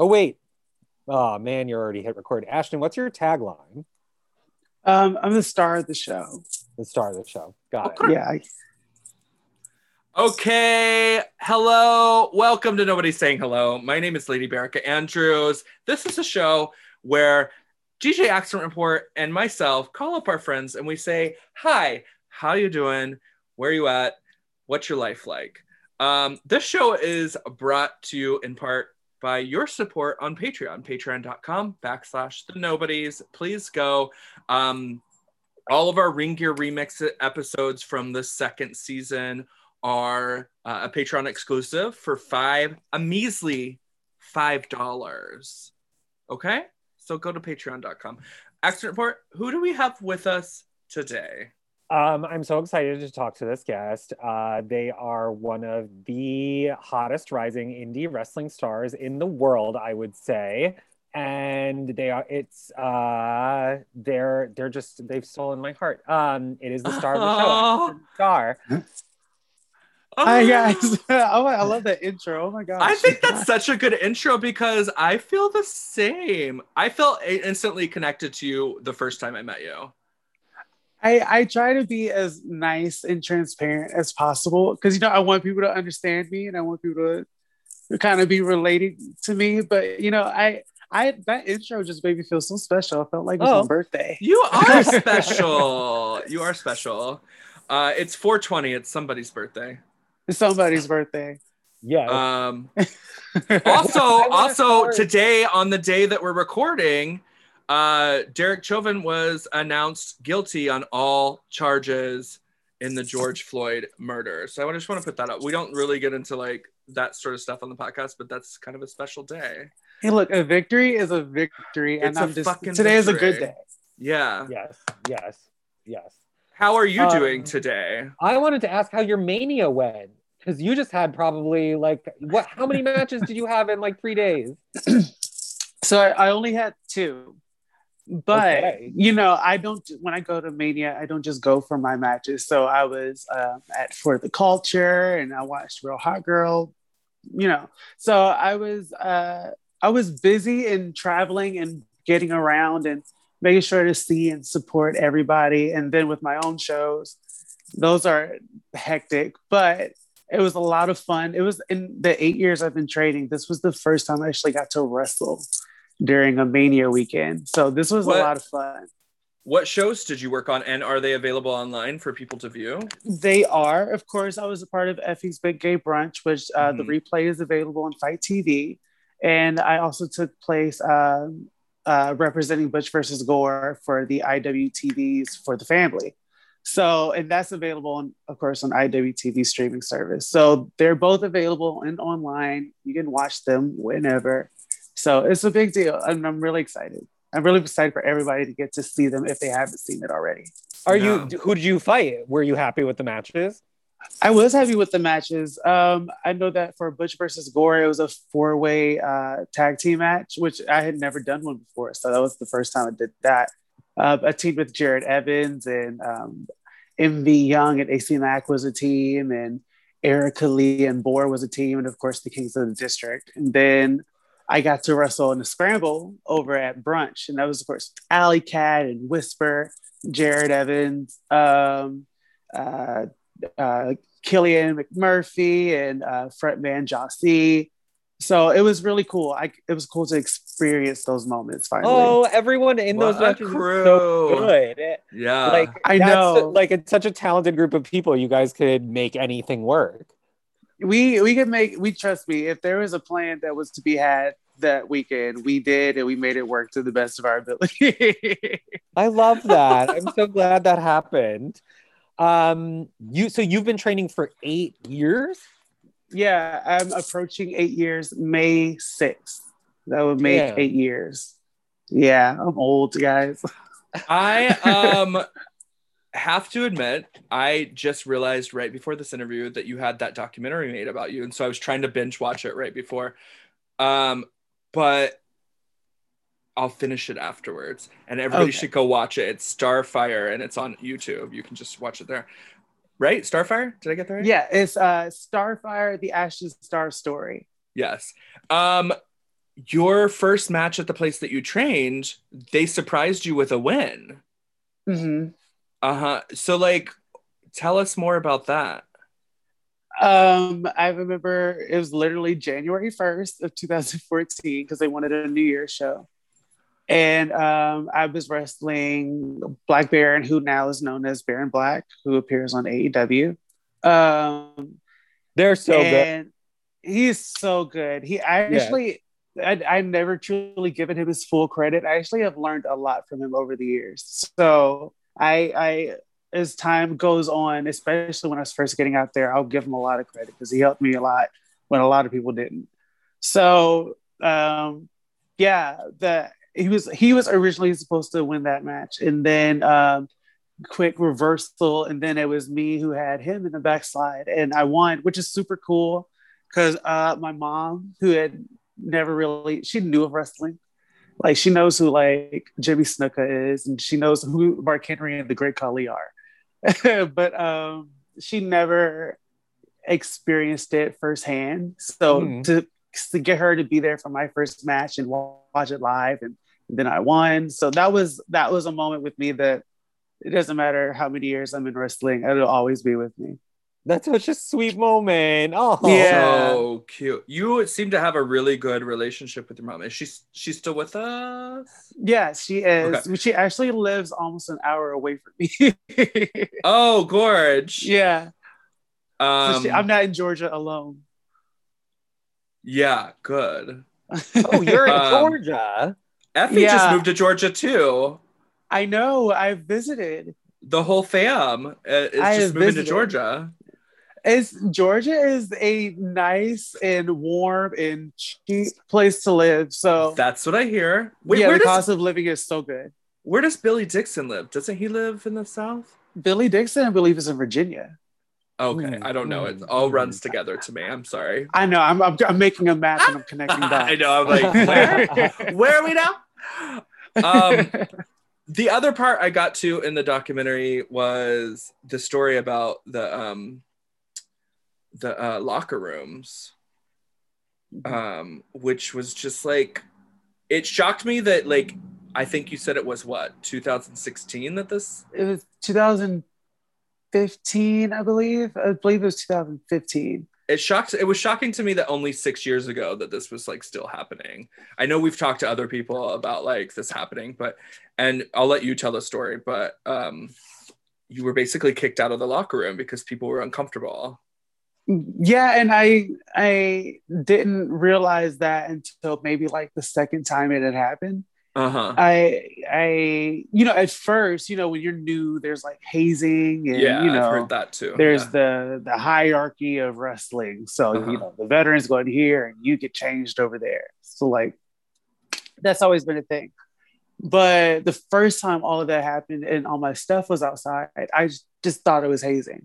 Oh wait. Oh man, you're already hit record. Ashton, what's your tagline? Um, I'm the star of the show. The star of the show. Got it. Yeah. Okay, hello. Welcome to Nobodies Saying Hello. My name is Lady Bearica Andrews. This is a show where DJ Accident Report and myself call up our friends and we say, "Hi, how you doing? Where you at? What's your life like?" Um, this show is brought to you in part by your support on Patreon, patreon.com backslash the nobodies. Please go. Um, all of our Ring Gear Remix episodes from the second season are uh, a Patreon exclusive for five, a measly five dollars. Okay, so go to patreon.com. Accident report. Who do we have with us today? Um, I'm so excited to talk to this guest. Uh, they are one of the hottest rising indie wrestling stars in the world, I would say. And they are it's uh they're they're just they've stolen my heart. Um it is the star of the show. Star. Hi guys. oh, I love that intro. Oh my god. I think that's such a good intro because I feel the same. I felt instantly connected to you the first time I met you. I, I try to be as nice and transparent as possible because you know I want people to understand me and I want people to, to kind of be related to me. But you know, I I that intro just made me feel so special. I felt like it was oh, my birthday. You are special. you are special. Uh, it's 420. It's somebody's birthday. It's somebody's birthday. Yeah. Um, also, also today on the day that we're recording, uh, Derek Chauvin was announced guilty on all charges in the George Floyd murder. So I just want to put that up. We don't really get into like that sort of stuff on the podcast, but that's kind of a special day. Hey, look, a victory is a victory, and I'm just today victory. is a good day. Yeah. Yes. Yes. Yes. How are you um, doing today? I wanted to ask how your mania went because you just had probably like what? How many matches did you have in like three days? so I, I only had two but okay. you know i don't when i go to mania i don't just go for my matches. So i was uh, at for the culture and i watched real hot girl you know. So i was uh i was busy in traveling and getting around and making sure to see and support everybody. And then with my own shows those are hectic but it was a lot of fun. It was in the eight years i've been training this was the first time i actually got to wrestle during a mania weekend. So this was what, a lot of fun. What shows did you work on and are they available online for people to view? They are. Of course, I was a part of Effy's Big Gay Brunch, which uh, mm-hmm. the replay is available on FITE TV. And I also took place uh, uh, representing Butch versus Gore for the IWTVs for the family. So, and that's available, on, of course, on IWTV streaming service. So they're both available and online. You can watch them whenever. So it's a big deal. And I'm really excited. I'm really excited for everybody to get to see them if they haven't seen it already. Are you who did you fight? Were you happy with the matches? I was happy with the matches. Um, I know that for Butch versus Gore, it was a four-way uh, tag team match, which I had never done one before, so that was the first time I did that. Uh, I teamed with Jared Evans and um, MV Young and AC Mack was a team, and Erica Lee and Boar was a team, and of course the Kings of the District. And then I got to wrestle in the scramble over at brunch, and that was of course Allie Katch and Whisper, Jared Evans, um, uh, uh, Killian McMurphy, and uh, frontman Jah-C. So it was really cool. I it was cool to experience those moments finally. Oh, everyone in what those matches crew. so good. Yeah, like I know. Like it's such a talented group of people. You guys could make anything work we we could make we trust me if there was a plan that was to be had that weekend we did and we made it work to the best of our ability. I love that. I'm so glad that happened. Um you so you've been training for eight years? Yeah i'm approaching eight years may 6th that would make Damn. eight years. Yeah i'm old guys. I um have to admit, I just realized right before this interview that you had that documentary made about you, and so I was trying to binge watch it right before. Um, but I'll finish it afterwards, and everybody okay. should go watch it. It's Starfire, and it's on YouTube. You can just watch it there. Right, Starfire? Did I get that right? Yeah, it's uh, Starfire: The Ashton Starr Story. Yes. Um, your first match at the place that you trained, they surprised you with a win. hmm Uh huh. So, like, tell us more about that. Um, I remember it was literally January 1st of 2014 because they wanted a New Year's show. And um, I was wrestling Black Baron, who now is known as Baron Black, who appears on AEW. Um, They're so good. he's so good. He I actually I, I never truly given him his full credit. I actually have learned a lot from him over the years. So I I as time goes on, especially when I was first getting out there, I'll give him a lot of credit because he helped me a lot when a lot of people didn't. So um yeah, the he was he was originally supposed to win that match and then um quick reversal and then it was me who had him in the backslide and I won, which is super cool because uh my mom who had never really she knew of wrestling like she knows who like Jimmy Snuka is and she knows who Mark Henry and the Great Khali are. But um she never experienced it firsthand. So Mhm. to to get her to be there for my first match and watch it live and then I won. So that was that was a moment with me that it doesn't matter how many years I'm in wrestling it'll always be with me That's such a sweet moment. Oh, Yeah. So cute. You seem to have a really good relationship with your mom. Is she she's still with us? Yeah, she is. Okay. She actually lives almost an hour away from me. Oh, gorge. yeah. So Um, she- I'm not in Georgia alone. yeah, good. Oh, you're in Um, Georgia. Effy just moved to Georgia too. I know. I've visited. The whole fam uh, is I just have moving to visited. Georgia. It's Georgia is a nice and warm and cheap place to live. So That's what I hear. Wait, yeah, where the does cost of living is so good. where does Billy Dixon live? Doesn't he live in the South? Billy Dixon, I believe, is in Virginia. Okay, Mm, I don't know. It mm, all mm. runs together to me. I'm sorry. I know. I'm, I'm, I'm making a map and I'm connecting dots. I know. I'm like, where? where are we now? Um, the other part I got to in the documentary was the story about the um, the uh, locker rooms, um, which was just like it shocked me that like I think you said it was what 2016 that this it was 2015, I believe. I believe it was 2015. it shocked it was shocking to me that only six years ago that this was like still happening i know we've talked to other people about like this happening but and i'll let you tell the story but um you were basically kicked out of the locker room because people were uncomfortable Yeah, and I I didn't realize that until maybe like the second time it had happened. uh-huh I I you know at first you know when you're new there's like hazing and yeah you know i've heard that too there's Yeah. the the hierarchy of wrestling so Uh-huh. you know the veterans go in here and you get changed over there so like that's always been a thing but the first time all of that happened and all my stuff was outside i just, just thought it was hazing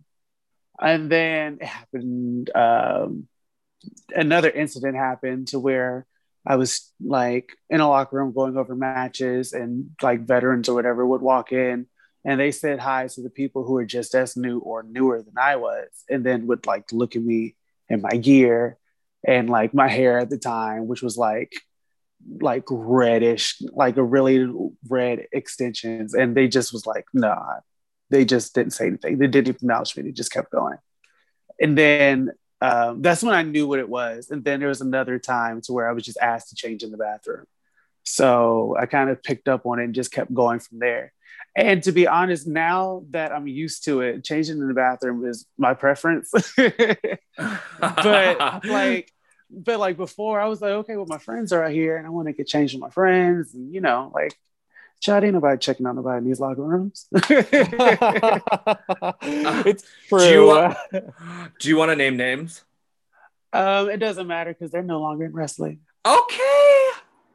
and then it happened um another incident happened to where I was like in a locker room going over matches, and like veterans or whatever would walk in and they said hi to the people who were just as new or newer than I was, and then would like look at me and my gear and like my hair at the time, which was like like reddish, like a really red extensions, and they just was like, nah, they just didn't say anything. They didn't acknowledge me. They just kept going, and then um, that's when I knew what it was. And then there was another time to where I was just asked to change in the bathroom. So I kind of picked up on it and just kept going from there. And to be honest, now that I'm used to it, changing in the bathroom is my preference. but like, but like before, I was like, okay, well, my friends are out here and I want to get changed with my friends. And, you know, like, Chad, ain't nobody checking out nobody in these locker rooms. it's true. Do you want- do you want to name names um, it doesn't matter because they're no longer in wrestling. okay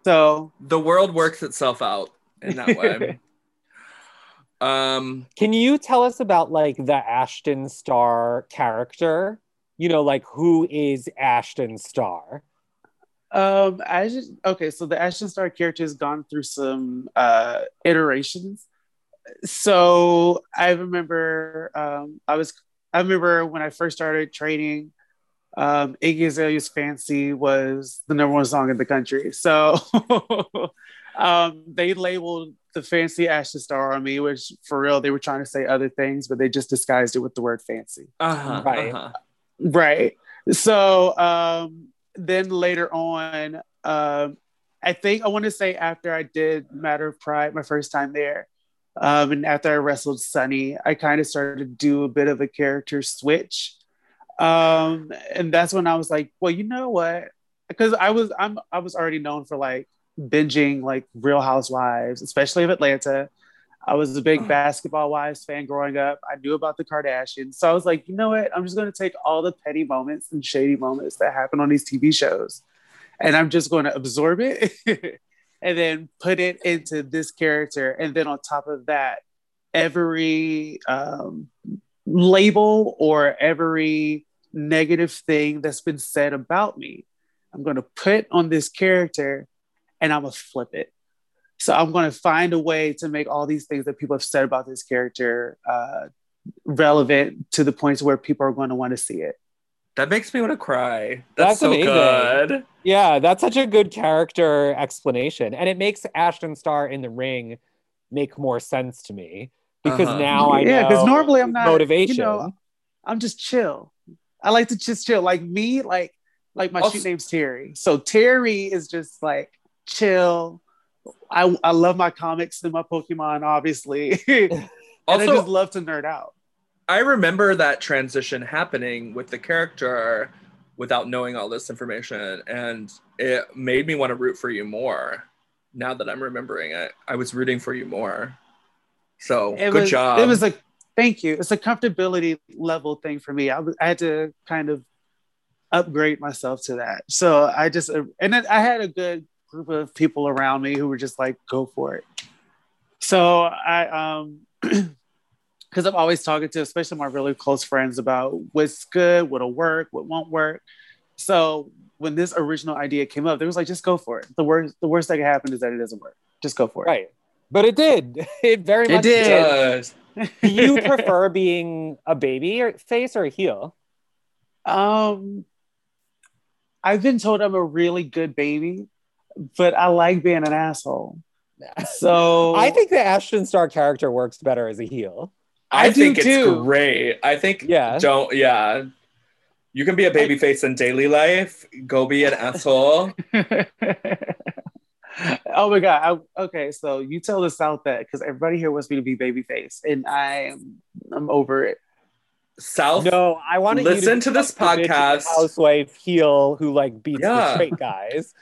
So the world works itself out in that way um Can you tell us about like the Ashton Starr character? You know, like who is Ashton Starr? Um, I just okay. So the Ashton Starr character has gone through some uh, iterations. So I remember, um, I was, I remember when I first started training, um, Iggy Azalea's "Fancy" was the number one song in the country. So um, they labeled the "Fancy" Ashton Starr on me, which for real they were trying to say other things, but they just disguised it with the word "fancy." Uh-huh, Right. uh-huh. Right. So um, then later on, um, I think I want to say after I did Matter of Pride, my first time there, um, and after I wrestled Sonny, I kind of started to do a bit of a character switch. Um, and that's when I was like, well, you know what? Because I was I'm I was already known for like binging like Real Housewives, especially of Atlanta. I was a big basketball wives fan growing up. I knew about the Kardashians. So I was like, you know what? I'm just going to take all the petty moments and shady moments that happen on these TV shows and I'm just going to absorb it and then put it into this character. And then on top of that, every um, label or every negative thing that's been said about me, I'm going to put on this character and I'm going to flip it. So I'm going to find a way to make all these things that people have said about this character uh, relevant to the points where people are going to want to see it. That makes me want to cry. That's, That's so amazing. good. Yeah, that's such a good character explanation. And it makes Ashton Starr in the ring make more sense to me because Uh-huh. now I know yeah, because normally I'm not motivation. You know, I'm just chill. I like to just chill. Like me, like like my Also- shoot name's Terry. So Terry is just like chill. I I love my comics and my Pokemon, obviously. and I Also, just love to nerd out. I remember that transition happening with the character without knowing all this information, and it made me want to root for you more. Now that I'm remembering it, I was rooting for you more. So It good was, job. It was a thank you. It's a comfortability level thing for me. I, I had to kind of upgrade myself to that. So I just and then I had a good group of people around me who were just like, go for it. So I um because I'm always talking to especially my really close friends about what's good, what'll work, what won't work. So when this original idea came up, they was like, just go for it. The worst the worst that could happen is that it doesn't work. Just go for it. Right. But it did. It very It much did. Does. Do you prefer being a baby or face or a heel? Um, I've been told I'm a really good baby, but I like being an asshole. So I think the Ashton Starr character works better as a heel. I, I do think it's too. great. I think Yeah. don't yeah. You can be a baby face in daily life. Go be an asshole. oh my god. I, okay, so you tell the South that because everybody here wants me to be babyface, and I'm I'm over it. South. No, I want to Listen to this podcast. Housewife heel who like beats Yeah. the straight guys.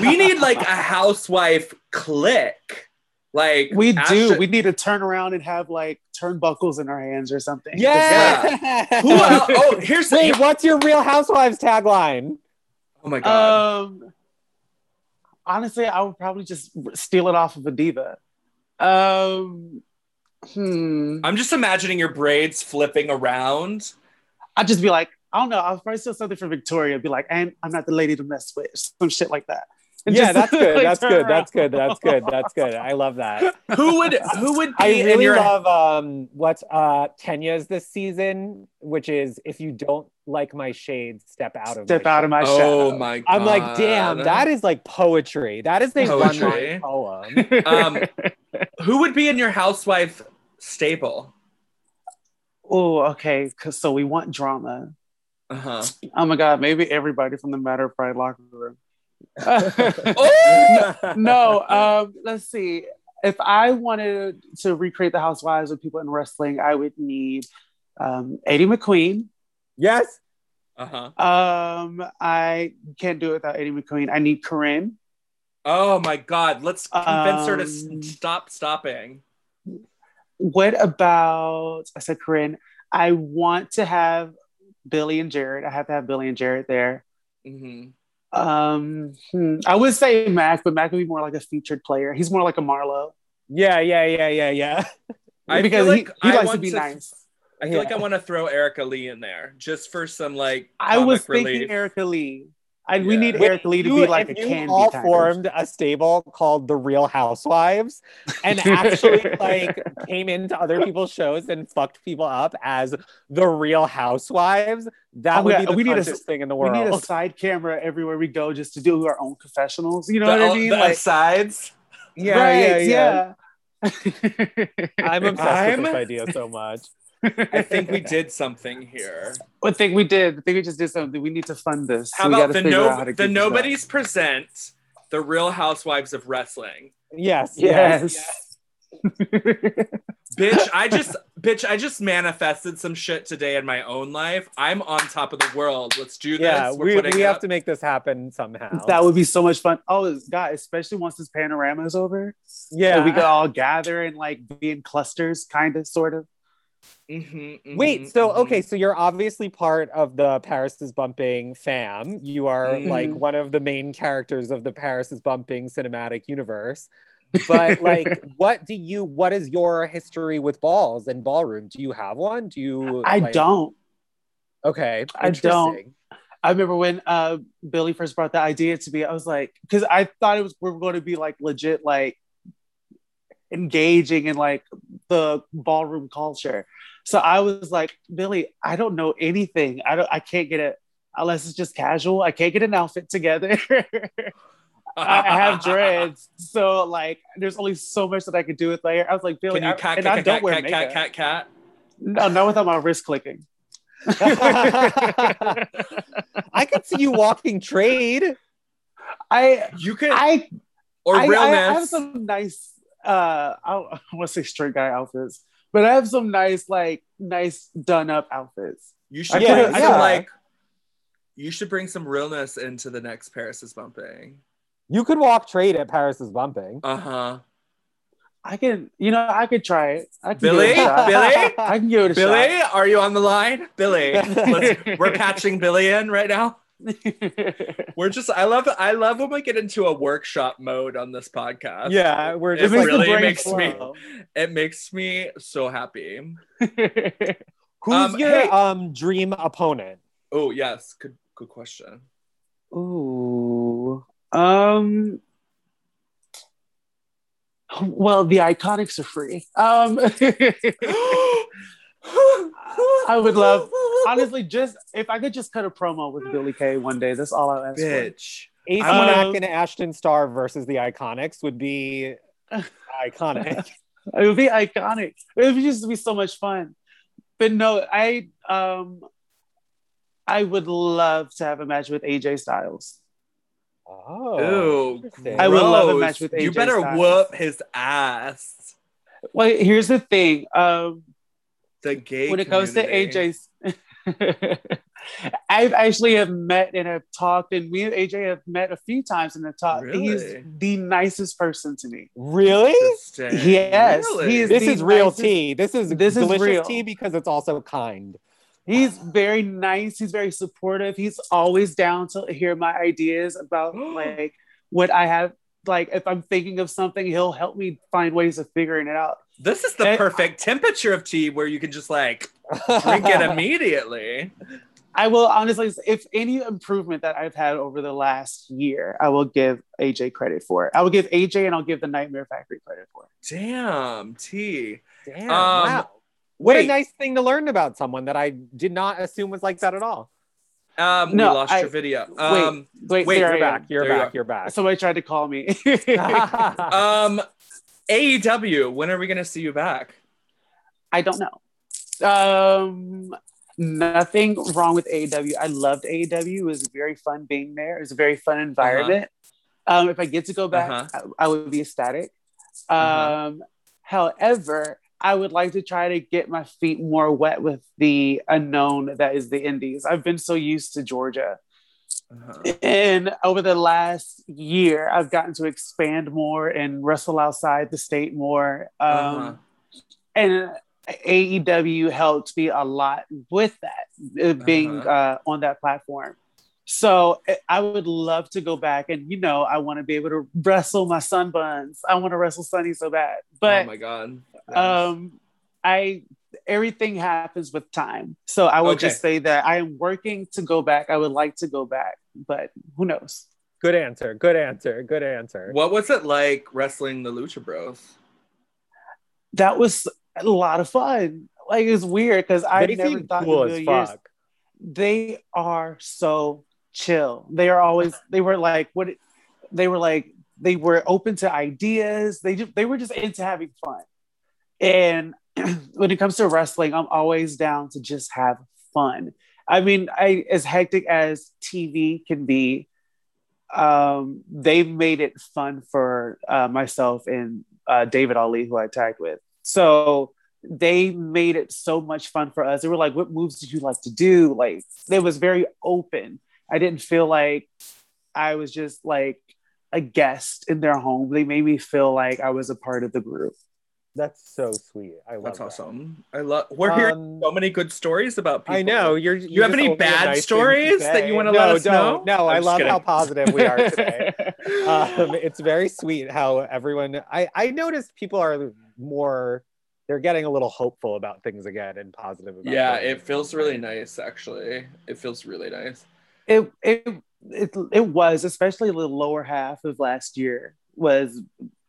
We need like a housewife click. Like We do. Ashton- We need to turn around and have like turnbuckles in our hands or something. Yeah. Who else? Oh, here's Wait, what's your Real Housewives tagline? Oh my god. Um, honestly, I would probably just steal it off of a diva. Um, hmm. I'm just imagining your braids flipping around. I'd just be like, I don't know. I'll probably steal something from Victoria. Be like, and I'm not the lady to mess with. Some shit like that. And yeah, just, that's good. like, That's turn good. That's good. That's good. That's good. I love that. Who would who would be I in really your love um what's uh Kenya's this season, which is if you don't like my shade, step out of Step my out of my Oh shadow. my god. I'm like, damn, that is like poetry. That is a Poetry. poem. um who would be in your housewife stable? oh, okay. 'Cause- so we want drama. Uh-huh. Oh my god, maybe everybody from the Matter of Pride locker room. Oh! no, um, let's see. If I wanted to recreate the housewives of people in wrestling, I would need um, Eddie McQueen. yes. Uh-huh. Um, I can't do it without Eddie McQueen. I need Corinne. Oh my god, let's convince her to s- Um, stop stopping. What about I said Corinne? I want to have Billy and Jared. I have to have Billy and Jared there. Mhm. Um, hmm, I would say Mac, but Mac would be more like a featured player. He's more like a Marlowe Yeah, yeah, yeah, yeah, yeah. I because feel he, like he I likes to be to- nice. I feel like I want to throw Erica Lee in there just for some like I was thinking relief. Erica Lee. I, we need If Eric Lee to you- be like a if you candy all kind of. formed a stable called the Real Housewives and actually like came into other people's shows and fucked people up as the Real Housewives. That Oh, would yeah, be the we need a- thing in the world. We need a side camera everywhere we go just to do our own confessionals. You know the, what I mean? the Like, sides. Yeah, right, yeah. I'm obsessed I'm- with this idea so much. I think we did something here. I think we did. I think we just did something. We need to fund this. How we about the no how the keep this nobodies present the Real Housewives of Wrestling? Yes, up. yes. Yes. Bitch, I just bitch, I just manifested some shit today in my own life. I'm on top of the world. Let's do this. Yeah, We're we, we have up- to make this happen somehow. that would be so much fun. Oh, God, especially once this panorama is over. yeah. And we could all gather and like be in clusters, kind of, sort of. Mhm, mhm, Wait, so mhm. okay, so you're obviously part of the Paris is Bumping fam. You are like one of the main characters of the Paris is Bumping cinematic universe. But like, what do you? What is your history with balls and ballroom? Do you have one? Do you? I like- don't. Okay, I don't. I remember when uh, Billy first brought the idea to me, I was like, because I thought it was we were going to be like legit, like engaging in like the ballroom culture. So I was like, Billy, I don't know anything. I don't. I can't get it unless it's just casual. I can't get an outfit together. I, I have dreads, so like, there's only so much that I could do with my hair. I was like, Billy, Can you I, cat and cat I cat don't cat wear cat cat makeup. cat cat? No, not without my wrist clicking. I could see you walking trade. I You could I or I, I, realness. I have some nice uh I, I want to say straight guy outfits, but I have some nice like nice done up outfits. you should Yeah, bring some yeah. like you should bring some realness into the next Paris is bumping. You could walk trade at Paris is Bumping. Uh-huh. I can, you know, I could try it. I can Billy? give it. Billy? I can give it a Billy, are you on the line? Billy. We're patching Billy in right now. Shot. We're just I love I love when we get into a workshop mode on this podcast. Yeah, we're It just makes like, really brain makes me it makes me so happy. who's Um, your hey. um dream opponent? Oh yes, good good question. Ooh. Um. Well, the iconics are free. Um, I would love, honestly, just if I could just cut a promo with Billie Kay one day. That's all I ask bitch. Ace I wanna- Monak and Ashton Starr versus the Iconics would be iconic. It would be iconic. It would just be so much fun. But no, I um, I would love to have a match with AJ Styles. Oh, Ooh, interesting. I would love a match with AJ. Styles. You better Styles. whoop his ass. Well, here's the thing. Um, The gay when it comes to community. AJ's, I've actually have met and have talked, and me and AJ have met a few times and have talked. He's the nicest person to me. really? Yes, Really? he is This the is real nicest- tea. This is This is real. tea because it's also kind. He's very nice. He's very supportive. He's always down to hear my ideas about like what I have. Like if I'm thinking of something, he'll help me find ways of figuring it out. This is the Eh. perfect temperature of tea where you can just like drink it immediately. I will honestly, if any improvement that I've had over the last year, I will give AJ credit for it. I will give AJ and I'll give the Nightmare Factory credit for it. Damn, tea. Damn, Um, wow. What a nice thing to learn about someone that I did not assume was like that at all. Um, No, we lost I- your video. wait, Um, wait, wait, there You're back. You're There you back. You're back. Somebody tried to call me. um, AEW. When are we gonna see you back? I don't know. Um, nothing wrong with AEW. I loved AEW. It was very fun being there. It was a very fun environment. Um, if I get to go back, Uh-huh. I, I would be ecstatic. Um, Uh-huh. However, I would like to try to get my feet more wet with the unknown that is the Indies. I've been so used to Georgia. Uh-huh. And over the last year, I've gotten to expand more and wrestle outside the state more. Um, Uh-huh. And AEW helped me a lot with that, uh, being Uh-huh. uh, on that platform. So uh, I would love to go back, and you know, I want to be able to wrestle my sunbuns. I want to wrestle Sonny so bad, oh but my god. Yes. um, I everything happens with time. So I would Okay. just say that I am working to go back. I would like to go back, but who knows? Good answer. Good answer. Good answer. What was it like wrestling the Lucha Bros? That was a lot of fun. Like it's weird because I they never seem thought cool in a as million years they are so chill. They are always they were like what they were like they were open to ideas. They just they were just into having fun. And when it comes to wrestling, I'm always down to just have fun. I mean, I as hectic as TV can be, um, they've made it fun for uh, myself and uh, David Ali, who I tagged with. So they made it so much fun for us. They were like, "What moves did you like to do?" Like, it was very open. I didn't feel like I was just like a guest in their home. They made me feel like I was a part of the group. That's so sweet. I love That's that. awesome. I love. We're hearing Um, so many good stories about people. I know you're. You have any bad nice stories that you wanna no, let us don't. know? No, I'm I love kidding. how positive we are today. um, it's very sweet how everyone. I I noticed people are more. They're getting a little hopeful about things again and positive about. Yeah, things. it feels really nice. Actually, it feels really nice. it it it, it was especially the lower half of last year was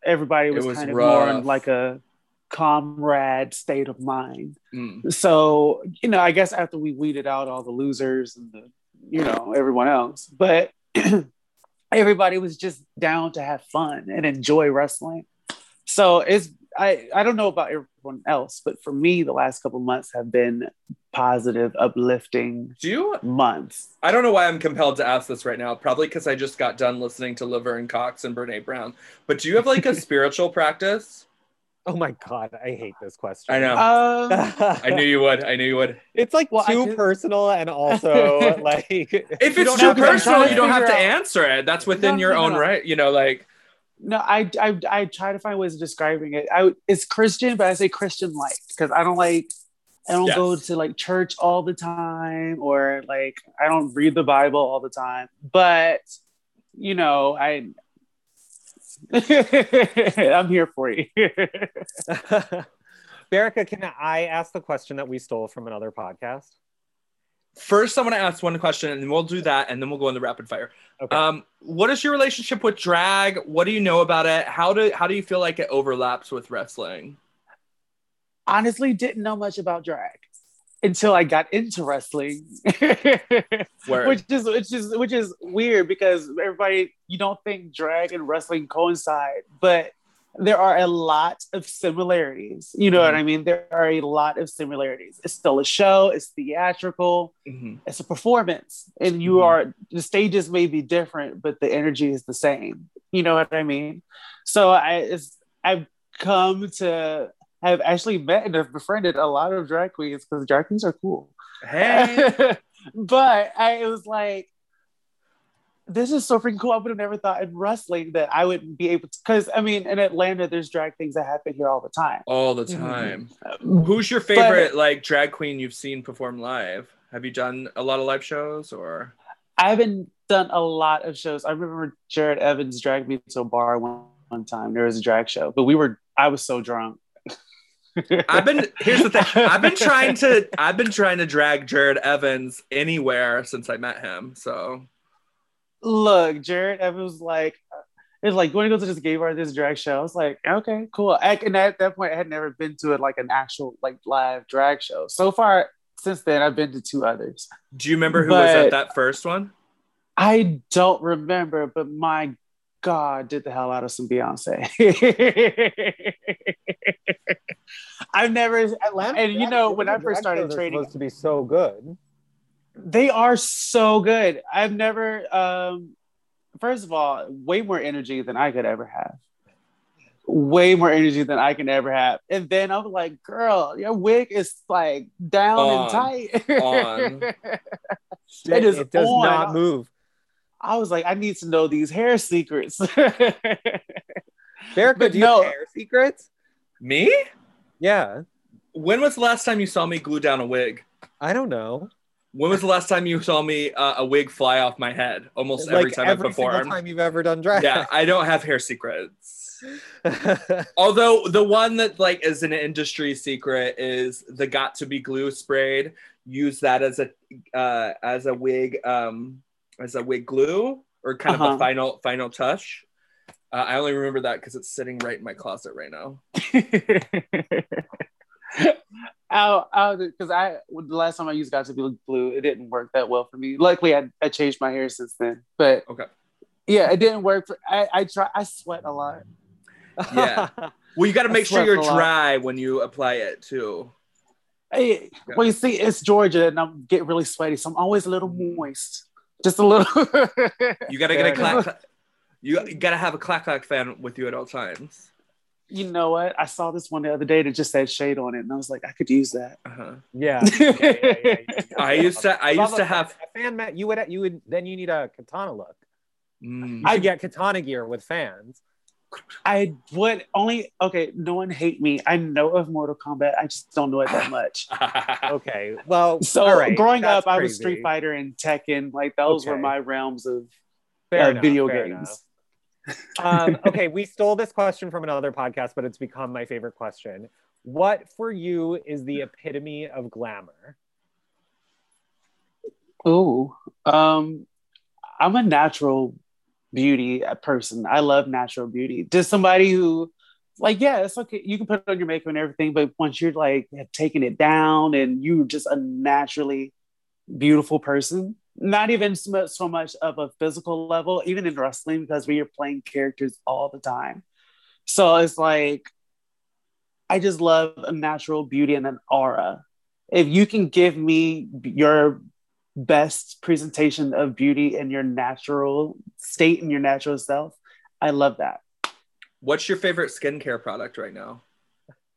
everybody was, was kind of more in rough. like a comrade state of mind Mm. so you know i guess after we weeded out all the losers and the you know everyone else but everybody was just down to have fun and enjoy wrestling so it's i i don't know about everyone else but for me the last couple months have been positive uplifting Do you? months I don't know why I'm compelled to ask this right now. Probably because I just got done listening to Laverne Cox and Brene Brown. But do you have like a spiritual practice? Oh my god, I hate this question. I know. um, I knew you would. I knew you would. it's like Well, too personal and also like. If it's too personal, you don't have to to figure out- answer it. That's within No, your no, no, own no. right. You know, like No, I, I I try to find ways of describing it. I it's Christian, but I say Christian like because I don't like I don't go to like church all the time or like I don't read the Bible all the time. But you know, I I'm here for you. Bearica, can I ask the question that we stole from another podcast? first, I want to ask one question, and then we'll do that, and then we'll go into rapid fire. Okay. Um, what is your relationship with drag? What do you know about it? How do how do you feel like it overlaps with wrestling? Honestly, didn't know much about drag until I got into wrestling. Word. which is which is which is weird because everybody you don't think drag and wrestling coincide, but there are a lot of similarities. You know what I mean? There are a lot of similarities. It's still a show. It's theatrical. Mhm. It's a performance, and you Mhm. are the stages may be different, but the energy is the same. You know what I mean? So I I've come to have actually met and have befriended a lot of drag queens because drag queens are cool. Hey, but I it was like, this is so freaking cool. I would have never thought in wrestling that I would be able to. Because I mean, in Atlanta, there's drag things that happen here all the time. all the Mm-hmm. time. Who's your favorite like drag queen you've seen perform live? Have you done a lot of live shows or? I haven't done a lot of shows. I remember Jared Evans dragged me to a bar one, one time. There was a drag show, but we were. I was so drunk. I've been here's the thing. I've been trying to I've been trying to drag Jared Evans anywhere since I met him. So Look, Jared Evans like, it's like, you want to go to this gay bar, this drag show? I was like, okay, cool. I, and at that point, I had never been to it like an actual like live drag show. So far, since then, I've been to two others. do you remember who was at that first one? I don't remember, but my God, did the hell out of some Beyonce. I've never, Atlanta, and you know, when I first started shows are training, supposed to be so good. they are so good. I've never, um, first of all, way more energy than I could ever have. Way more energy than I can ever have. And then I'm like, girl, your wig is like down On. and tight. On. It is it does on. not move. I was like, I need to know these hair secrets. Bearica, But do you no. have hair secrets? Me? Yeah, When was the last time you saw me glue down a wig? I don't know. When was the last time you saw me uh, a wig fly off my head? Almost every like time every I single perform. time you've ever done drag. Yeah, I don't have hair secrets. Although the one that like is an industry secret is the got to be glue sprayed. Use that as a uh, as a wig um, as a wig glue or kind of Uh-huh. a final final touch. Uh, I only remember that because it's sitting right in my closet right now. Out, because I the last time I used got to be blue, it didn't work that well for me. Luckily, I, I changed my hair since then, but Okay. yeah, it didn't work. For, I I try. I sweat a lot. Yeah. Well, you got to make sure you're lot. dry when you apply it too. Hey, well, you see, it's Georgia, and I'm getting really sweaty, so I'm always a little moist, just a little. You got to get a clack. enough. clack- You, you got to have a clack clack fan with you at all times. you know what? I saw this one the other day that just had shade on it, and I was like, I could use that. Uh-huh. yeah. yeah, yeah, yeah, yeah, yeah. I used to. I used to have. a fan mat. You would you would then you need a Kitana look. Mm. You should get Kitana gear with fans. I would only okay. No one hate me. I know of Mortal Kombat. I just don't know it that much. Okay. Well, So all right, growing that's up, I was. Street Fighter and Tekken. Like those were my realms of Fair uh, enough, video fair games. um, okay, we stole this question from another podcast, but it's become my favorite question. What for you is the epitome of glamour? Oh, um, I'm a natural beauty a person. I love natural beauty. Just somebody who, like, yeah, it's okay. You can put on your makeup and everything, but once you're like taken it down and you're just a naturally beautiful person, not even so so much of a physical level, even in wrestling, because we are playing characters all the time. So it's like, I just love a natural beauty and an aura. If you can give me your best presentation of beauty in your natural state and your natural self. I love that. What's your favorite skincare product right now?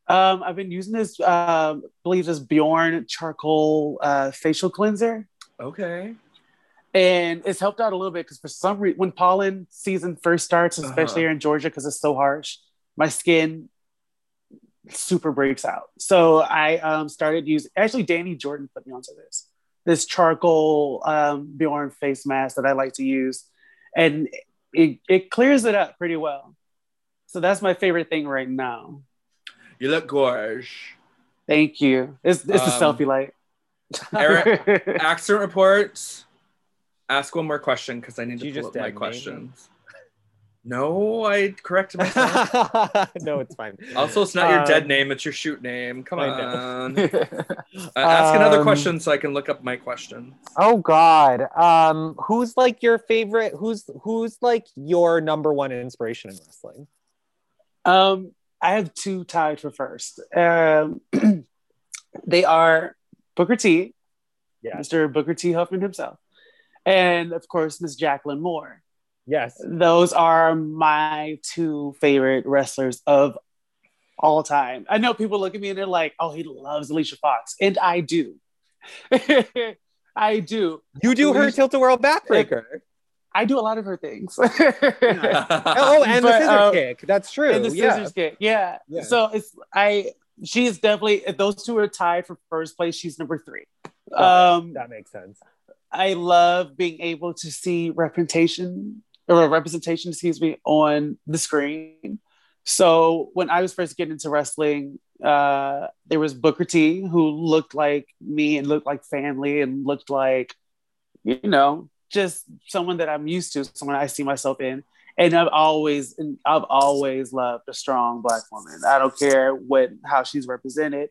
Um, I've been using this, um, I believe this Biore charcoal uh, facial cleanser, Okay. and it's helped out a little bit because for some reason, when pollen season first starts, especially Uh-huh. here in Georgia, because it's so harsh, my skin super breaks out. So I um, started using. Actually, Danny Jordan put me onto this. This charcoal um, Biore face mask that I like to use, and it, it clears it up pretty well. So that's my favorite thing right now. You look gorge. Thank you. It's it's a Um, selfie light. Eric- Accident reports. Ask one more question because I need to You pull just up my dead, questions. No, I corrected myself. no, it's fine. also, it's not your dead Um, name; it's your shoot name. Come I on. Uh, ask another Um, question so I can look up my questions. Oh God. Um, who's like your favorite? Who's who's like your number one inspiration in wrestling? Um, I have two tied for first. Um, they are Booker T, Yeah. Mr. Booker T. Huffman himself, and of course Miss Jacqueline Moore. Yes. Those are my two favorite wrestlers of all time. I know people look at me and they're like, "Oh, he loves Alicia Fox," and I do. I do. You do her tilt a whirl backbreaker. I do a lot of her things. oh, and the But, scissor uh, kick. That's true. and the yeah. scissors kick. Yeah. Yeah. So it's I she's definitely those two are tied for first place, she's number three. Got Um That makes sense. I love being able to see representation or representation, excuse me, on the screen. So when I was first getting into wrestling, uh, there was Booker T, who looked like me and looked like family and looked like, you know, just someone that I'm used to, someone I see myself in. And I've always, and I've always loved a strong black woman. I don't care what how she's represented,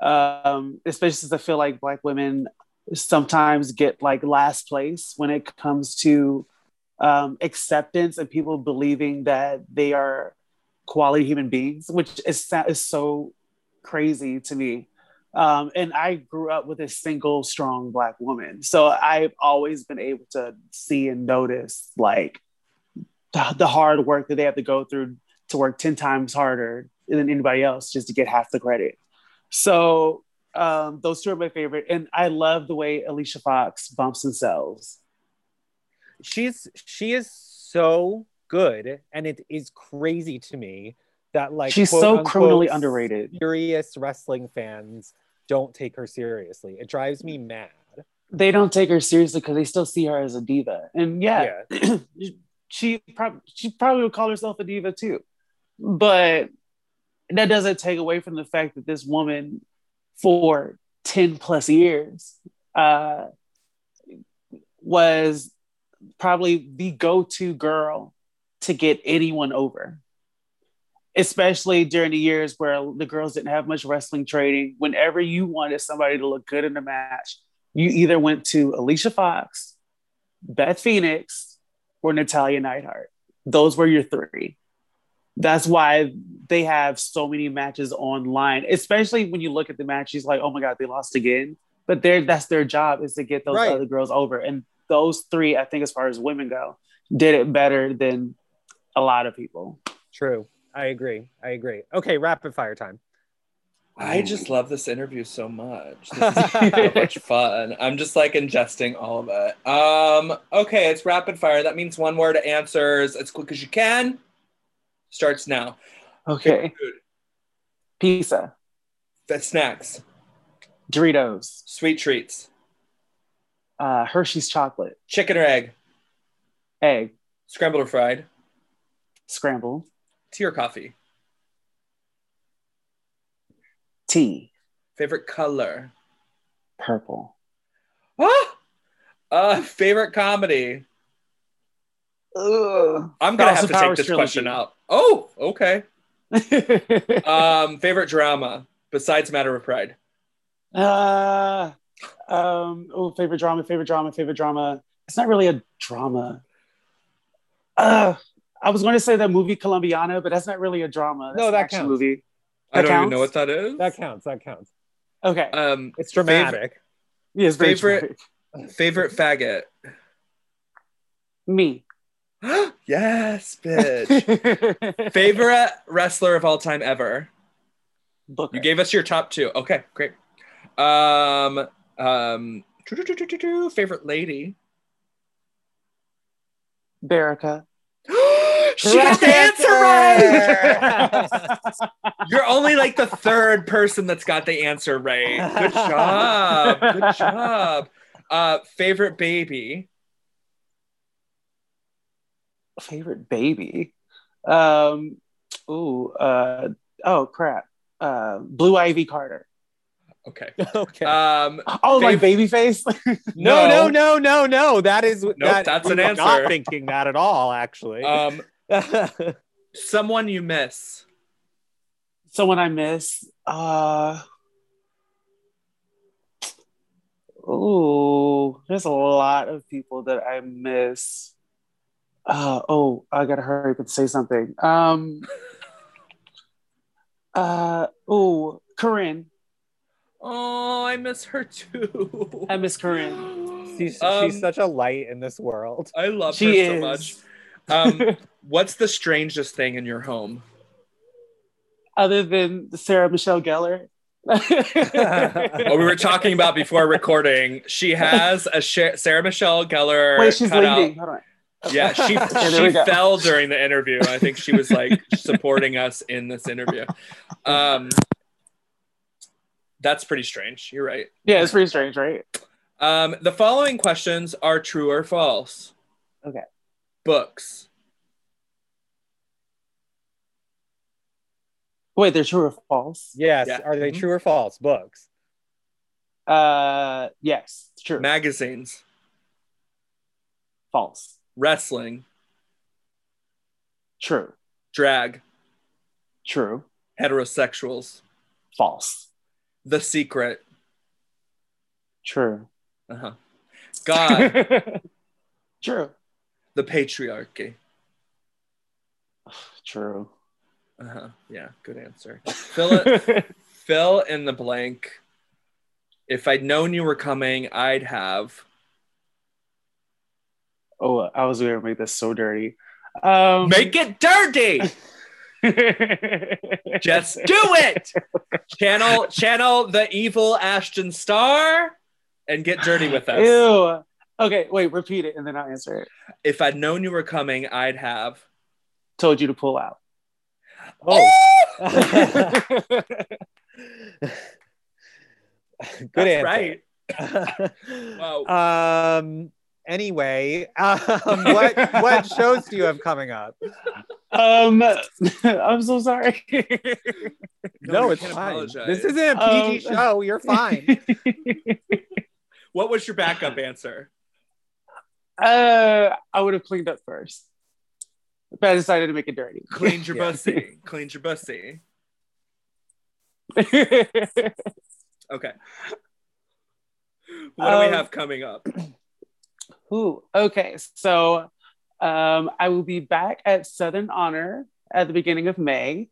um, especially since I feel like black women sometimes get like last place when it comes to um, acceptance and people believing that they are quality human beings, which is, is so crazy to me. Um, and I grew up with a single strong black woman. So I've always been able to see and notice like the, the hard work that they have to go through to work 10 times harder than anybody else just to get half the credit. So um, those two are my favorite. And I love the way Alicia Fox bumps and sells. She's she is so good, and it is crazy to me that like She's quote, so unquote, criminally underrated. Serious wrestling fans don't take her seriously. It drives me mad. they don't take her seriously because they still see her as a diva. And yeah, she probably she probably would call herself a diva too. But that doesn't take away from the fact that this woman for 10 plus years uh, was probably the go-to girl to get anyone over. Especially during the years where the girls didn't have much wrestling training. Whenever you wanted somebody to look good in a match you either went to alicia fox beth phoenix or natalya neidhart. Those were your three. That's why they have so many matches online especially when you look at the match she's like oh my god they lost again. But they that's their job is to get those right. other girls over. And those three i think as far as women go did it better than a lot of people true i agree i agree okay rapid fire time I just love this interview so much. This is so much fun. I'm just like ingesting all of it. Um, okay, it's rapid fire. That means one word answers as quick as you can starts now. Okay. Pizza. That snacks. Doritos. Sweet treats. Uh, Hershey's chocolate. Chicken or egg? Egg. Scrambled or fried? Scrambled. Tea or coffee? Tea. Favorite color? Purple. Ah! Uh, favorite comedy? Ugh. I'm gonna have to take this trilogy. question out. Oh, okay. um, favorite drama besides Matter of Pride. Uh, um, oh, favorite drama, favorite drama, favorite drama. It's not really a drama. Uh, I was going to say that movie Colombiana, but that's not really a drama. That's no, that counts. Movie. That I don't counts? even know what that is. That counts. That counts. Okay. Um, it's dramatic. yes. Favorite. Favorite faggot. Me. yes, bitch. Favorite wrestler of all time ever? Booker. You gave us your top two. Okay, great. Um, um, favorite lady? Bearica. she got the answer right. You're only like the third person that's got the answer right. Good job. Good job. Uh, favorite baby? favorite baby. Um, ooh, uh, oh crap. Uh, Blue Ivy Carter. Okay. Okay. Um, oh, fav- like Babyface. no, no, no, no, no. That is nope, that, that's an answer. Not thinking that at all, actually. Um, someone you miss. Someone I miss. Uh. Oh, there's a lot of people that I miss uh, oh, I gotta hurry up and say something. Um, uh, oh, Corinne. Oh, I miss her too. I miss Corinne. She's, um, she's such a light in this world. I love she her is. so much. Um, what's the strangest thing in your home? Other than Sarah Michelle Gellar. what we were talking about before recording, she has a Sarah Michelle Gellar. Wait, she's leading. Hold on. Yeah, she she fell during the interview. I think she was like supporting us in this interview. Um, that's pretty strange. You're right. Yeah, it's pretty strange, right? Um, the following questions are true or false. Okay. Books. Wait, they're true or false? Yes. Yeah. Are they mm-hmm. true or false? Books. Uh, yes, true. Magazines. False. Wrestling. True. Drag. True. Heterosexuals. False. The Secret. True. Uh huh. God. True. The patriarchy. True. Uh huh. Yeah, good answer. Fill it. fill in the blank. If I'd known you were coming, I'd have. Oh, I was going to make this so dirty. Um, make it dirty. Just do it. channel channel the evil Ashton Starr and get dirty with us. Ew. Okay, wait, repeat it and then I'll answer it. If I'd known you were coming, I'd have told you to pull out. Oh. Good That's answer. Right. Wow. Um. Anyway, um, what what shows do you have coming up? Um, I'm so sorry. No, you it's fine. apologize. This isn't a PG Um, show. You're fine. What was your backup answer? uh, I would have cleaned up first, but I decided to make it dirty. Cleaned your Yeah. bussy. Cleaned your bussy. Okay. What do Um, we have coming up? Ooh, okay. So um, I will be back at Southern Honor at the beginning of May.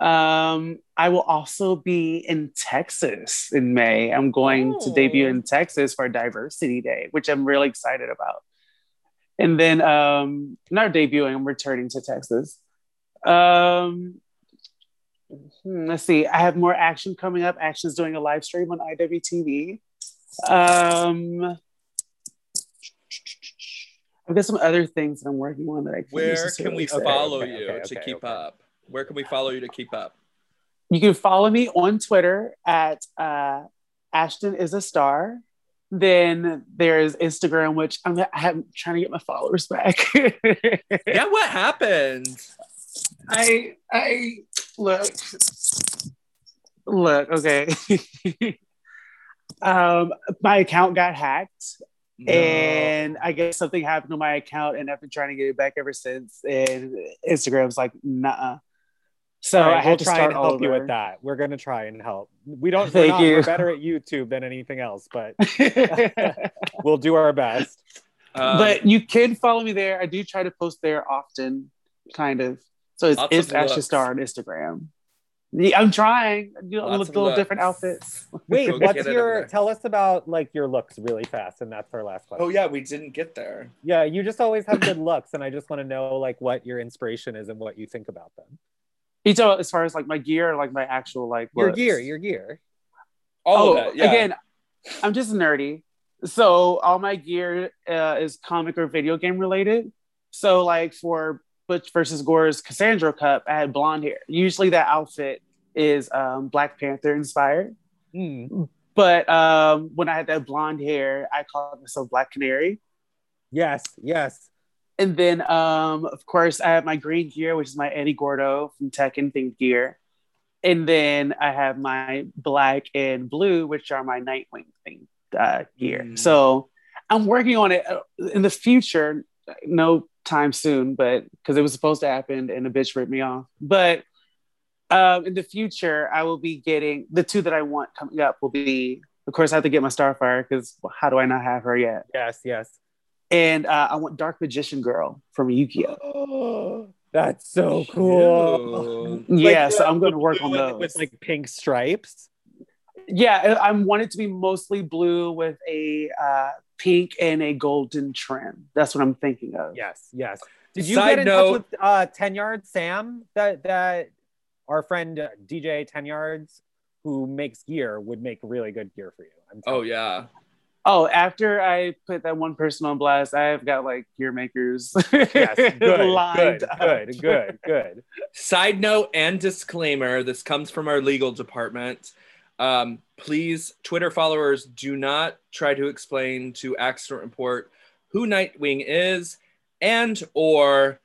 Um, I will also be in Texas in May. I'm going to debut Oh. in Texas for Diversity Day, which I'm really excited about. And then, um, not debuting, I'm returning to Texas. Um, hmm, let's see. I have more action coming up. Action's doing a live stream on IWTV. Um, I've got some other things that I'm working on that I can't Where can we say. follow Okay, you okay, to okay, keep okay. up? Where can we follow you to keep up? You can follow me on Twitter at uh, Ashton is a star. Then there's Instagram, which I'm, I'm trying to get my followers back. Yeah, what happened? I I look look okay. um, my account got hacked, No. and I guess something happened to my account, and I've been trying to get it back ever since. And Instagram's like, nah. So All right, I had we'll to try start and help you with that. We're gonna try and help. We don't. Thank we're, not, you. we're better at YouTube than anything else, but we'll do our best. Um, but you can follow me there. I do try to post there often, kind of. So it's, Lots it's Ashley. Star on Instagram. Yeah, I'm trying. You know, Lots little looks. different outfits. Wait, Go what's get it over your? Tell us about like your looks really fast, and that's our last question. oh yeah, we didn't get there. yeah. You just always have good looks, and I just want to know like what your inspiration is and what you think about them. You know, as far as like my gear, like my actual like Your looks? gear, your gear. All oh, of that. Yeah. again, I'm just nerdy. So all my gear uh, is comic or video game related. So like for Butch versus Gore's Cassandra Cup, I had blonde hair. Usually that outfit is um, Black Panther inspired. Hmm. But um, when I had that blonde hair, I called myself Black Canary. Yes, yes. And then, um, of course, I have my green gear, which is my Eddie Gordo from Tekken themed gear. And then I have my black and blue, which are my Nightwing themed uh, gear. Mm. So I'm working on it uh, in the future, no time soon, but because it was supposed to happen and the bitch ripped me off. But um, in the future, I will be getting the two that I want coming up will be, of course, I have to get my Starfire because how do I not have her yet? Yes, yes. And uh, I want Dark Magician Girl from Yu-Gi-Oh. Oh, that's so cool. Cute. Yeah, Like, so I'm going to work on with, those. with like pink stripes. yeah, I I want it to be mostly blue with a uh, pink and a golden trim. That's what I'm thinking of. Yes, yes. Did you Side get in note- touch with uh, Ten Yard Sam? That that our friend uh, DJ Ten Yards, who makes gear, would make really good gear for you. I'm Oh you. yeah. Oh, after I put that one person on blast, I've got like gear makers. Yes, good, lined good, up. good, good, good. Side note and disclaimer this comes from our legal department. Um, please, Twitter followers, do not try to explain to Accident Report who Nightwing is and or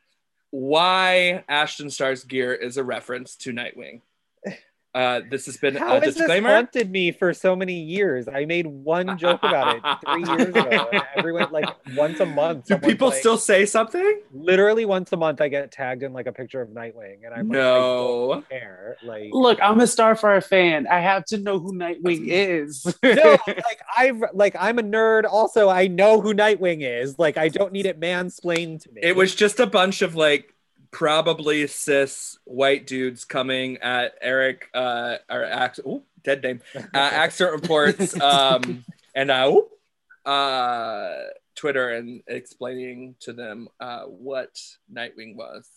why Ashton Starr's gear is a reference to Nightwing. Uh, this has been How a has this haunted me for so many years? I made one joke about it three years ago, and everyone like once a month. Do people like- still say something? literally once a month? I get tagged in like a picture of Nightwing, and I'm like, No. care. Like, Look, I'm a Starfire fan. I have to know who Nightwing is. no, like I've like I'm a nerd. Also, I know who Nightwing is. Like, I don't need it mansplained to me. It was just a bunch of like probably cis white dudes coming at Eric uh or act ooh, dead name uh, accident reports um and uh, uh Twitter and explaining to them uh what Nightwing was.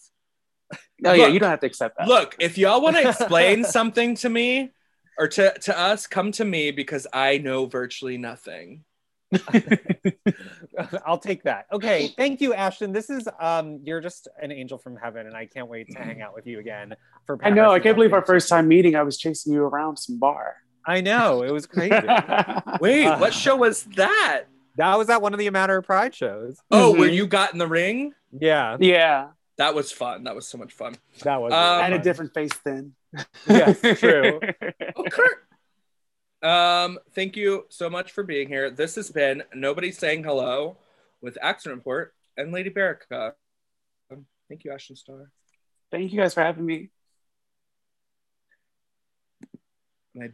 yeah, Look. you don't have to accept that. Look, if y'all want to explain something to me or to to us, come to me because I know virtually nothing. I'll take that. Okay, thank you, Ashton. This is um, you're just an angel from heaven, and I can't wait to hang out with you again. For I know. I can't believe our Zombies. first time meeting, I was chasing you around some bar. I know it was crazy. Wait, Uh. what show was that? that was at one of the Matter of Pride shows. Oh, Mhm. where you got in the ring? Yeah, yeah, That was fun. That was so much fun. that was. Um, really and a different face then. Yes, true. Oh, Kurt. Um, thank you so much for being here. This has been Nobody Saying Hello with Accident Report and Lady Bearica. Um, thank you, Ashton Starr. Thank you guys for having me. I